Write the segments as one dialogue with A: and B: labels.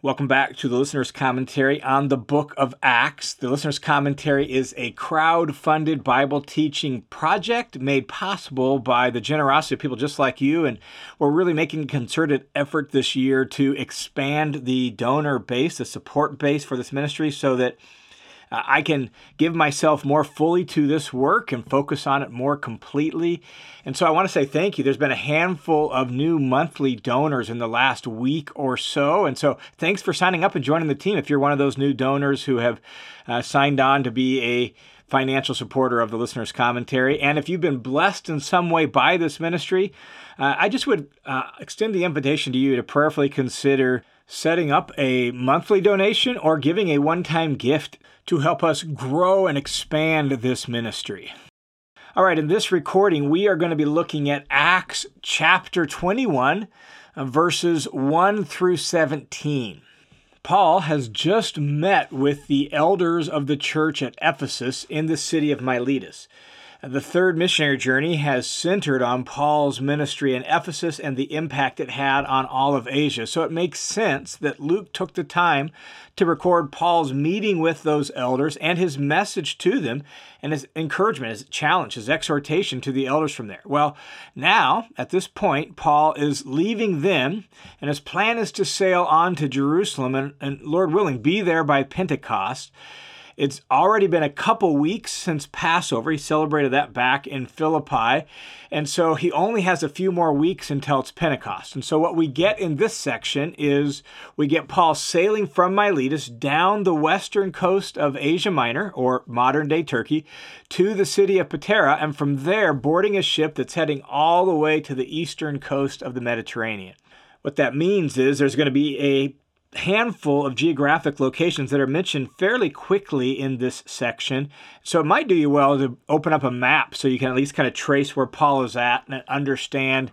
A: Welcome back to the listener's commentary on the book of Acts. The listener's commentary is a crowd funded Bible teaching project made possible by the generosity of people just like you. And we're really making a concerted effort this year to expand the donor base, the support base for this ministry, so that I can give myself more fully to this work and focus on it more completely. And so I want to say thank you. There's been a handful of new monthly donors in the last week or so. And so thanks for signing up and joining the team. If you're one of those new donors who have uh, signed on to be a financial supporter of the listener's commentary. And if you've been blessed in some way by this ministry, uh, I just would uh, extend the invitation to you to prayerfully consider setting up a monthly donation or giving a one time gift to help us grow and expand this ministry. All right, in this recording, we are going to be looking at Acts chapter 21, uh, verses 1 through 17. Paul has just met with the elders of the church at Ephesus in the city of Miletus. The third missionary journey has centered on Paul's ministry in Ephesus and the impact it had on all of Asia. So it makes sense that Luke took the time to record Paul's meeting with those elders and his message to them and his encouragement, his challenge, his exhortation to the elders from there. Well, now, at this point, Paul is leaving them, and his plan is to sail on to Jerusalem and, and Lord willing, be there by Pentecost. It's already been a couple weeks since Passover. He celebrated that back in Philippi. And so he only has a few more weeks until it's Pentecost. And so what we get in this section is we get Paul sailing from Miletus down the western coast of Asia Minor, or modern day Turkey, to the city of Patara, and from there boarding a ship that's heading all the way to the eastern coast of the Mediterranean. What that means is there's going to be a handful of geographic locations that are mentioned fairly quickly in this section. So it might do you well to open up a map so you can at least kind of trace where Paul is at and understand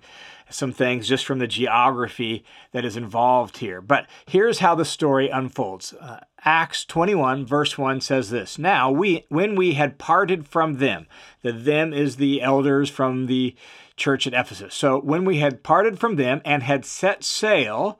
A: some things just from the geography that is involved here. But here's how the story unfolds. Uh, Acts 21 verse 1 says this. Now we when we had parted from them, the them is the elders from the church at Ephesus. So when we had parted from them and had set sail,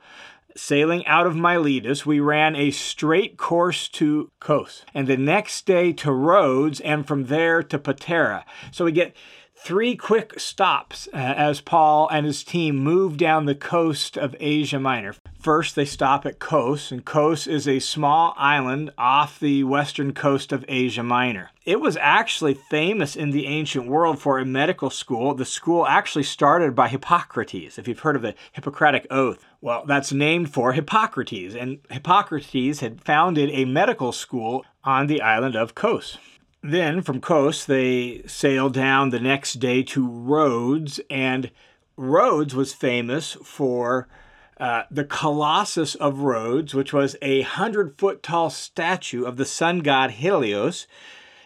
A: Sailing out of Miletus, we ran a straight course to Kos, and the next day to Rhodes, and from there to Patara. So we get three quick stops uh, as Paul and his team move down the coast of Asia Minor. First, they stop at Kos, and Kos is a small island off the western coast of Asia Minor. It was actually famous in the ancient world for a medical school. The school actually started by Hippocrates, if you've heard of the Hippocratic Oath. Well, that's named for Hippocrates, and Hippocrates had founded a medical school on the island of Kos. Then from Kos, they sailed down the next day to Rhodes, and Rhodes was famous for uh, the Colossus of Rhodes, which was a hundred foot tall statue of the sun god Helios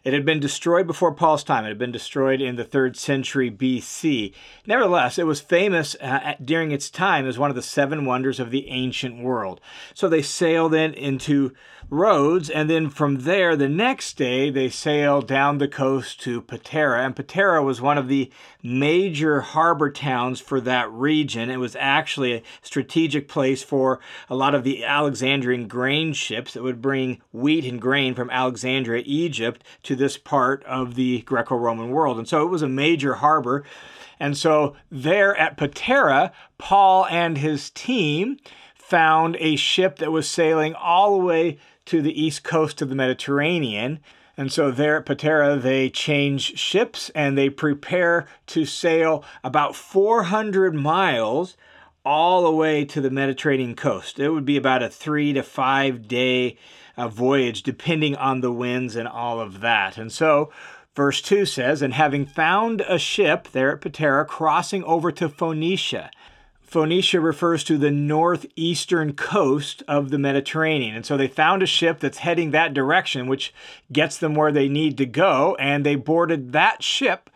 A: it had been destroyed before Paul's time. It had been destroyed in the third century BC. Nevertheless, it was famous uh, during its time as one of the seven wonders of the ancient world. So they sailed then into Rhodes, and then from there, the next day, they sailed down the coast to Patara. And Patara was one of the major harbor towns for that region. It was actually a strategic place for a lot of the Alexandrian grain ships that would bring wheat and grain from Alexandria, Egypt, to this part of the Greco Roman world. And so it was a major harbor. And so there at Patara, Paul and his team found a ship that was sailing all the way to the east coast of the Mediterranean. And so there at Patara, they change ships and they prepare to sail about 400 miles all the way to the Mediterranean coast. It would be about a three to five day uh, voyage, depending on the winds and all of that. And so, verse 2 says, And having found a ship there at Patara crossing over to Phoenicia, Phoenicia refers to the northeastern coast of the Mediterranean. And so they found a ship that's heading that direction, which gets them where they need to go. And they boarded that ship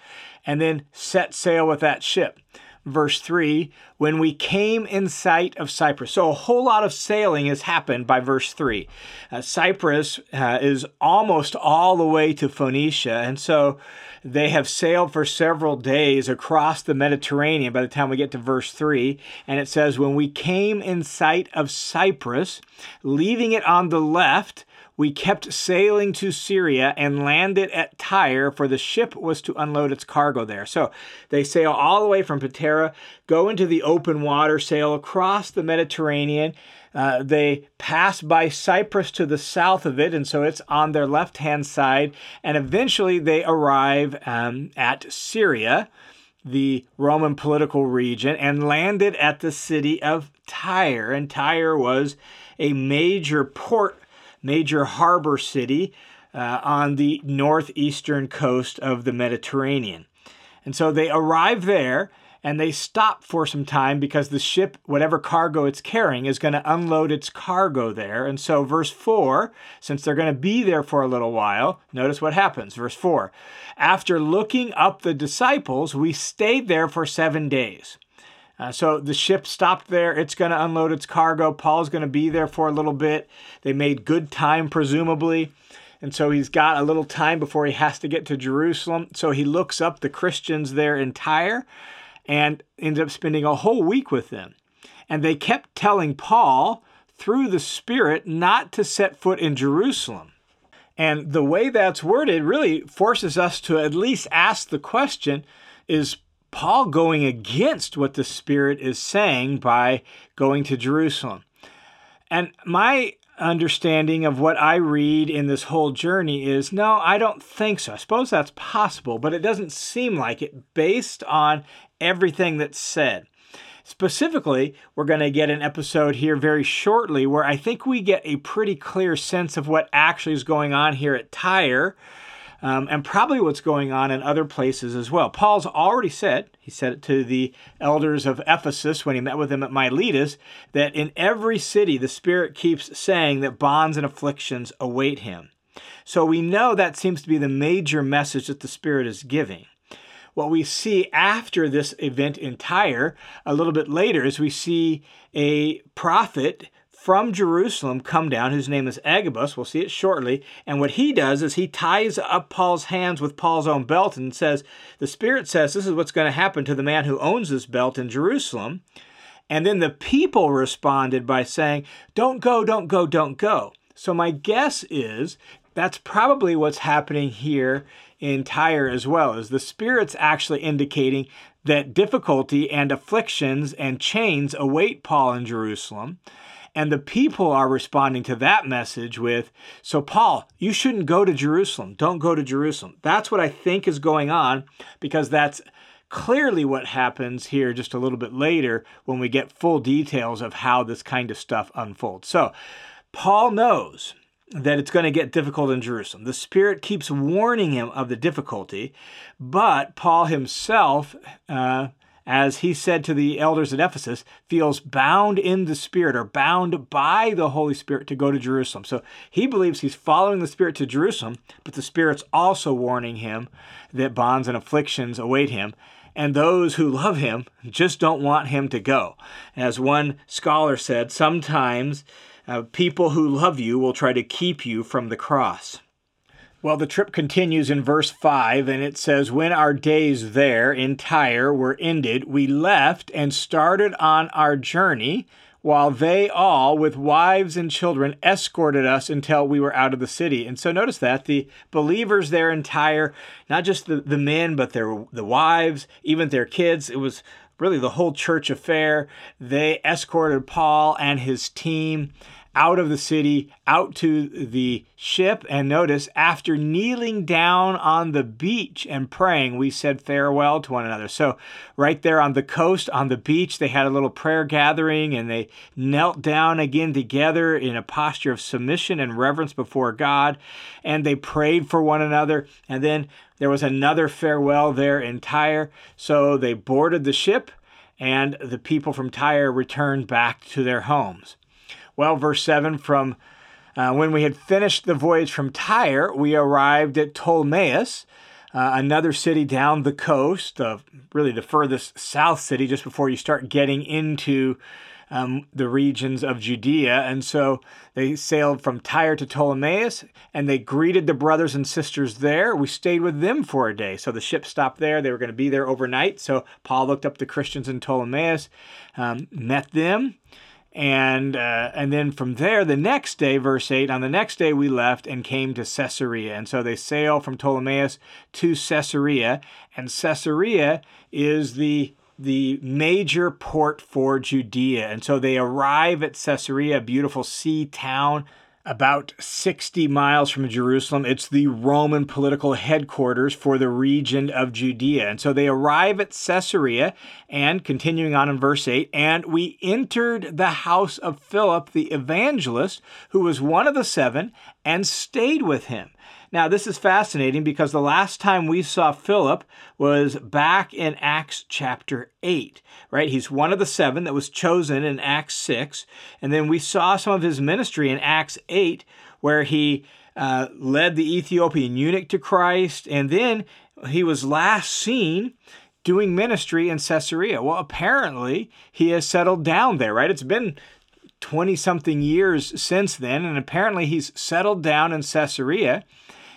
A: and then set sail with that ship. verse 3, when we came in sight of Cyprus. So a whole lot of sailing has happened by verse 3. Uh, Cyprus uh, is almost all the way to Phoenicia, and so they have sailed for several days across the Mediterranean by the time we get to verse 3. And it says, When we came in sight of Cyprus, leaving it on the left, we kept sailing to Syria and landed at Tyre, for the ship was to unload its cargo there. So they sail all the way from Patara, go into the open water, sail across the Mediterranean. Uh, they pass by Cyprus to the south of it, and so it's on their left hand side. And eventually they arrive um, at Syria, the Roman political region, and landed at the city of Tyre. And Tyre was a major port major harbor city uh, on the northeastern coast of the Mediterranean. And so they arrive there and they stop for some time because the ship, whatever cargo it's carrying, is going to unload its cargo there. And so, verse 4, since they're going to be there for a little while, notice what happens. Verse 4 After looking up the disciples, we stayed there for seven days. Uh, so the ship stopped there. It's going to unload its cargo. Paul's going to be there for a little bit. They made good time, presumably. And so he's got a little time before he has to get to Jerusalem. So he looks up the Christians there in Tyre and ends up spending a whole week with them. And they kept telling Paul through the Spirit not to set foot in Jerusalem. And the way that's worded really forces us to at least ask the question is Paul going against what the Spirit is saying by going to Jerusalem. And my understanding of what I read in this whole journey is no, I don't think so. I suppose that's possible, but it doesn't seem like it based on everything that's said. Specifically, we're going to get an episode here very shortly where I think we get a pretty clear sense of what actually is going on here at Tyre um, and probably what's going on in other places as well. Paul's already said, he said it to the elders of Ephesus when he met with them at Miletus, that in every city the Spirit keeps saying that bonds and afflictions await him. So we know that seems to be the major message that the Spirit is giving. What we see after this event in Tyre, a little bit later, is we see a prophet from Jerusalem come down, whose name is Agabus. We'll see it shortly. And what he does is he ties up Paul's hands with Paul's own belt and says, The Spirit says this is what's going to happen to the man who owns this belt in Jerusalem. And then the people responded by saying, Don't go, don't go, don't go. So my guess is that's probably what's happening here in Tyre as well, is the Spirit's actually indicating that difficulty and afflictions and chains await Paul in Jerusalem. And the people are responding to that message with, So, Paul, you shouldn't go to Jerusalem. Don't go to Jerusalem. That's what I think is going on because that's clearly what happens here just a little bit later when we get full details of how this kind of stuff unfolds. So, Paul knows that it's going to get difficult in Jerusalem. The Spirit keeps warning him of the difficulty, but Paul himself uh, as he said to the elders at Ephesus, feels bound in the Spirit or bound by the Holy Spirit to go to Jerusalem. So he believes he's following the Spirit to Jerusalem, but the Spirit's also warning him that bonds and afflictions await him. And those who love him just don't want him to go. As one scholar said, sometimes uh, people who love you will try to keep you from the cross. Well, the trip continues in verse 5, and it says, When our days there in Tyre were ended, we left and started on our journey, while they all, with wives and children, escorted us until we were out of the city. And so notice that the believers there in Tyre, not just the, the men, but their the wives, even their kids, it was really the whole church affair. They escorted Paul and his team out of the city, out to the ship. And notice, after kneeling down on the beach and praying, we said farewell to one another. So, right there on the coast, on the beach, they had a little prayer gathering and they knelt down again together in a posture of submission and reverence before God. And they prayed for one another. And then there was another farewell there in Tyre. So, they boarded the ship and the people from Tyre returned back to their homes. Well, verse 7 from uh, when we had finished the voyage from Tyre, we arrived at Ptolemais, uh, another city down the coast, of really the furthest south city, just before you start getting into um, the regions of Judea. And so they sailed from Tyre to Ptolemais and they greeted the brothers and sisters there. We stayed with them for a day. So the ship stopped there. They were going to be there overnight. So Paul looked up the Christians in Ptolemais, um, met them. And uh, and then from there, the next day, verse 8, on the next day we left and came to Caesarea. And so they sail from Ptolemais to Caesarea. And Caesarea is the the major port for Judea. And so they arrive at Caesarea, a beautiful sea town about 60 miles from Jerusalem. It's the Roman political headquarters for the region of Judea. And so they arrive at Caesarea, and continuing on in verse 8, and we entered the house of Philip the evangelist, who was one of the seven, and stayed with him. Now, this is fascinating because the last time we saw Philip was back in Acts chapter 8, right? He's one of the seven that was chosen in Acts 6. And then we saw some of his ministry in Acts 8, where he uh, led the Ethiopian eunuch to Christ. And then he was last seen doing ministry in Caesarea. Well, apparently he has settled down there, right? It's been 20 something years since then, and apparently he's settled down in Caesarea.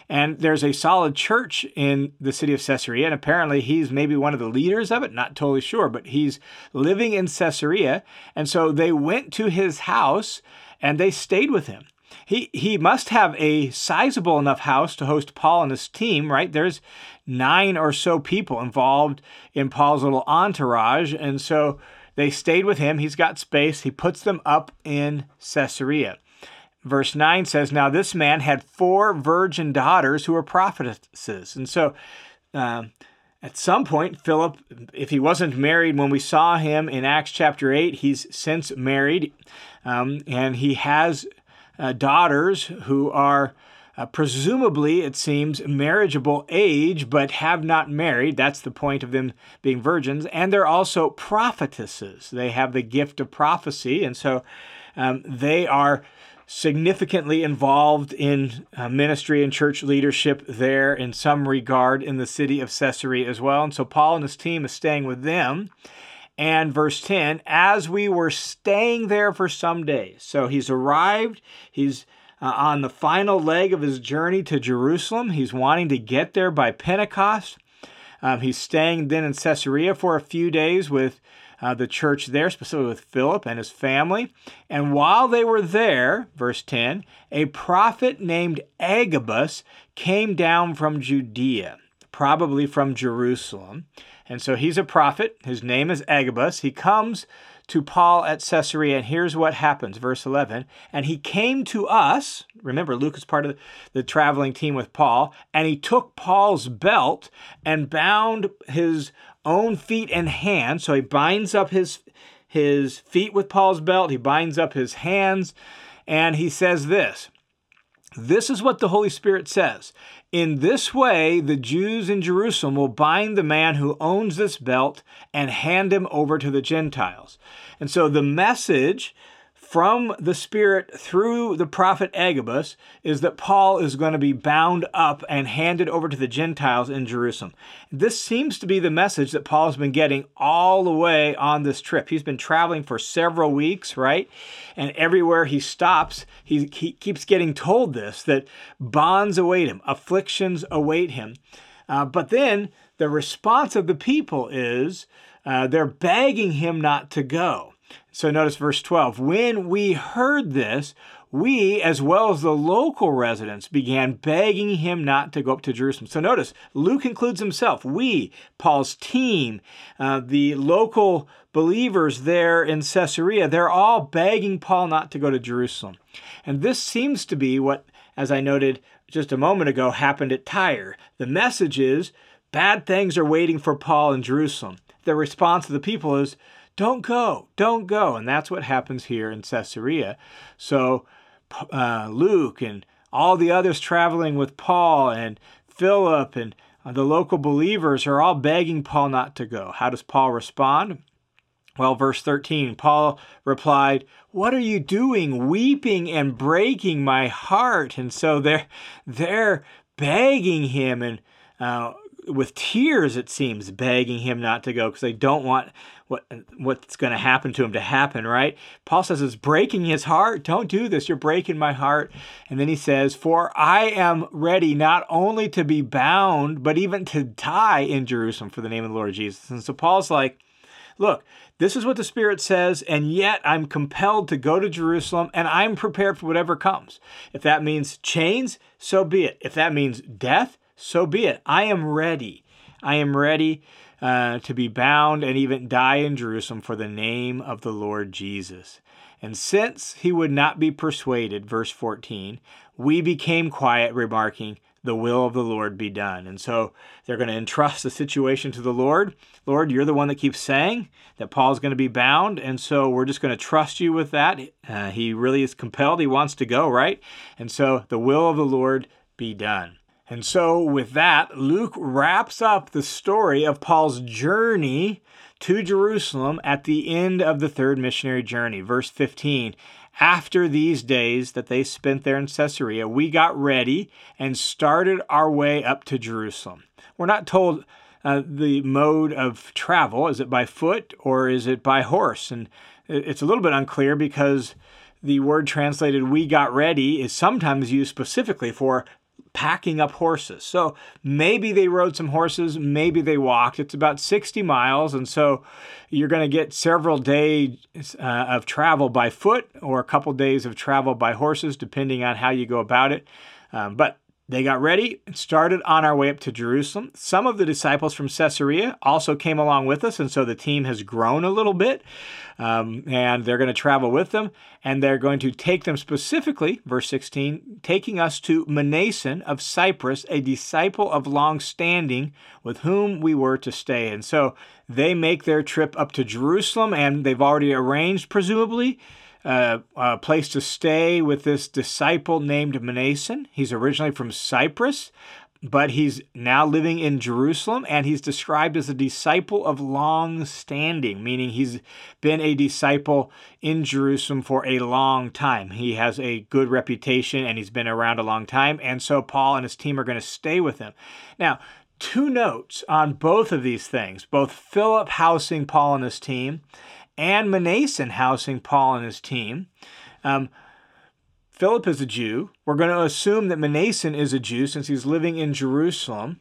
A: And there's a solid church in the city of Caesarea, and apparently he's maybe one of the leaders of it, not totally sure, but he's living in Caesarea. And so they went to his house and they stayed with him. He, he must have a sizable enough house to host Paul and his team, right? There's nine or so people involved in Paul's little entourage. And so they stayed with him. He's got space. He puts them up in Caesarea. Verse 9 says, Now this man had four virgin daughters who were prophetesses. And so um, at some point, Philip, if he wasn't married when we saw him in Acts chapter 8, he's since married. Um, and he has uh, daughters who are uh, presumably, it seems, marriageable age, but have not married. That's the point of them being virgins. And they're also prophetesses. They have the gift of prophecy. And so um, they are significantly involved in uh, ministry and church leadership there in some regard in the city of Caesarea as well. And so Paul and his team is staying with them. And verse 10, as we were staying there for some days. So he's arrived, he's uh, on the final leg of his journey to Jerusalem. He's wanting to get there by Pentecost. Um, he's staying then in Caesarea for a few days with uh, the church there, specifically with Philip and his family. And while they were there, verse 10, a prophet named Agabus came down from Judea, probably from Jerusalem. And so he's a prophet. His name is Agabus. He comes to Paul at Caesarea, and here's what happens. Verse 11. And he came to us. Remember, Luke is part of the traveling team with Paul. And he took Paul's belt and bound his own feet and hands. So he binds up his his feet with Paul's belt, he binds up his hands, and he says this. This is what the Holy Spirit says. In this way, the Jews in Jerusalem will bind the man who owns this belt and hand him over to the Gentiles. And so the message from the Spirit through the prophet Agabus is that Paul is going to be bound up and handed over to the Gentiles in Jerusalem. This seems to be the message that Paul has been getting all the way on this trip. He's been traveling for several weeks, right? And everywhere he stops, he, he keeps getting told this that bonds await him, afflictions await him. Uh, but then the response of the people is uh, they're begging him not to go. So notice verse 12. When we heard this, we, as well as the local residents, began begging him not to go up to Jerusalem. So notice, Luke includes himself. We, Paul's team, uh, the local believers there in Caesarea, they're all begging Paul not to go to Jerusalem. And this seems to be what, as I noted just a moment ago, happened at Tyre. The message is bad things are waiting for Paul in Jerusalem. The response of the people is, don't go, don't go. And that's what happens here in Caesarea. So uh, Luke and all the others traveling with Paul and Philip and uh, the local believers are all begging Paul not to go. How does Paul respond? Well, verse 13, Paul replied, What are you doing, weeping and breaking my heart? And so they're, they're begging him and uh, with tears, it seems, begging him not to go because they don't want what what's going to happen to him to happen, right? Paul says it's breaking his heart. Don't do this. You're breaking my heart. And then he says, "For I am ready not only to be bound, but even to die in Jerusalem for the name of the Lord Jesus." And so Paul's like, "Look, this is what the Spirit says, and yet I'm compelled to go to Jerusalem, and I'm prepared for whatever comes. If that means chains, so be it. If that means death, so be it. I am ready. I am ready uh, to be bound and even die in Jerusalem for the name of the Lord Jesus. And since he would not be persuaded, verse 14, we became quiet, remarking, The will of the Lord be done. And so they're going to entrust the situation to the Lord. Lord, you're the one that keeps saying that Paul's going to be bound. And so we're just going to trust you with that. Uh, he really is compelled. He wants to go, right? And so the will of the Lord be done. And so, with that, Luke wraps up the story of Paul's journey to Jerusalem at the end of the third missionary journey. Verse 15 After these days that they spent there in Caesarea, we got ready and started our way up to Jerusalem. We're not told uh, the mode of travel. Is it by foot or is it by horse? And it's a little bit unclear because the word translated we got ready is sometimes used specifically for packing up horses. So maybe they rode some horses, maybe they walked. It's about 60 miles, and so you're going to get several days uh, of travel by foot or a couple days of travel by horses, depending on how you go about it. Um, but they got ready and started on our way up to Jerusalem. Some of the disciples from Caesarea also came along with us, and so the team has grown a little bit. Um, and they're going to travel with them, and they're going to take them specifically, verse 16, taking us to Mnason of Cyprus, a disciple of long standing with whom we were to stay. And so they make their trip up to Jerusalem, and they've already arranged, presumably, uh, a place to stay with this disciple named Mnason. He's originally from Cyprus, but he's now living in Jerusalem, and he's described as a disciple of long standing, meaning he's been a disciple in Jerusalem for a long time. He has a good reputation and he's been around a long time, and so Paul and his team are going to stay with him. Now, two notes on both of these things both Philip housing Paul and his team and Mnason housing Paul and his team. Um, Philip is a Jew. We're going to assume that Mnason is a Jew since he's living in Jerusalem.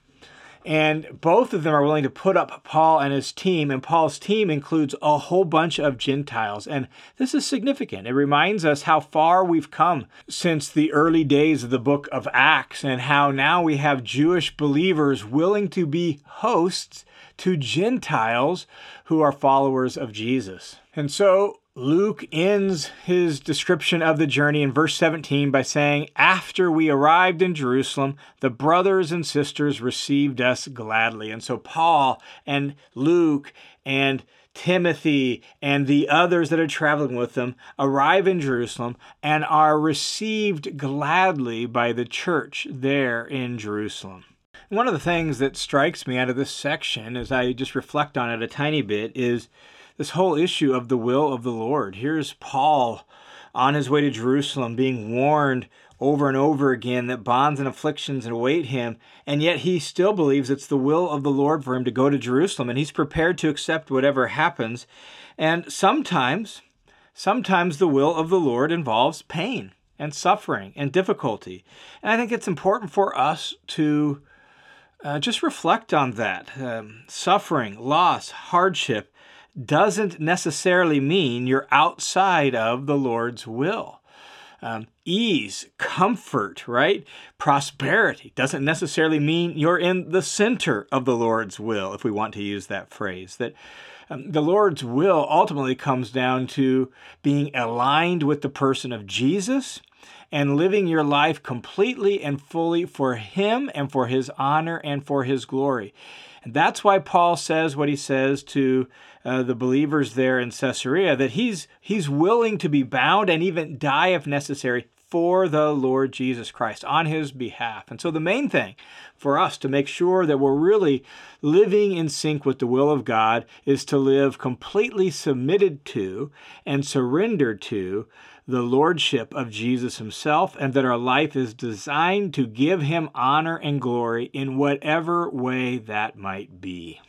A: And both of them are willing to put up Paul and his team, and Paul's team includes a whole bunch of Gentiles. And this is significant. It reminds us how far we've come since the early days of the book of Acts, and how now we have Jewish believers willing to be hosts to Gentiles who are followers of Jesus. And so Luke ends his description of the journey in verse 17 by saying, After we arrived in Jerusalem, the brothers and sisters received us gladly. And so Paul and Luke and Timothy and the others that are traveling with them arrive in Jerusalem and are received gladly by the church there in Jerusalem. One of the things that strikes me out of this section as I just reflect on it a tiny bit is this whole issue of the will of the Lord. Here's Paul on his way to Jerusalem being warned over and over again that bonds and afflictions await him, and yet he still believes it's the will of the Lord for him to go to Jerusalem, and he's prepared to accept whatever happens. And sometimes, sometimes the will of the Lord involves pain and suffering and difficulty. And I think it's important for us to uh, just reflect on that. Um, suffering, loss, hardship doesn't necessarily mean you're outside of the Lord's will. Um, ease, comfort, right? Prosperity doesn't necessarily mean you're in the center of the Lord's will, if we want to use that phrase. That um, the Lord's will ultimately comes down to being aligned with the person of Jesus and living your life completely and fully for Him and for His honor and for His glory. And that's why Paul says what he says to uh, the believers there in Caesarea that he's he's willing to be bound and even die if necessary for the Lord Jesus Christ on his behalf. And so the main thing for us to make sure that we're really living in sync with the will of God is to live completely submitted to and surrendered to the lordship of Jesus himself and that our life is designed to give him honor and glory in whatever way that might be.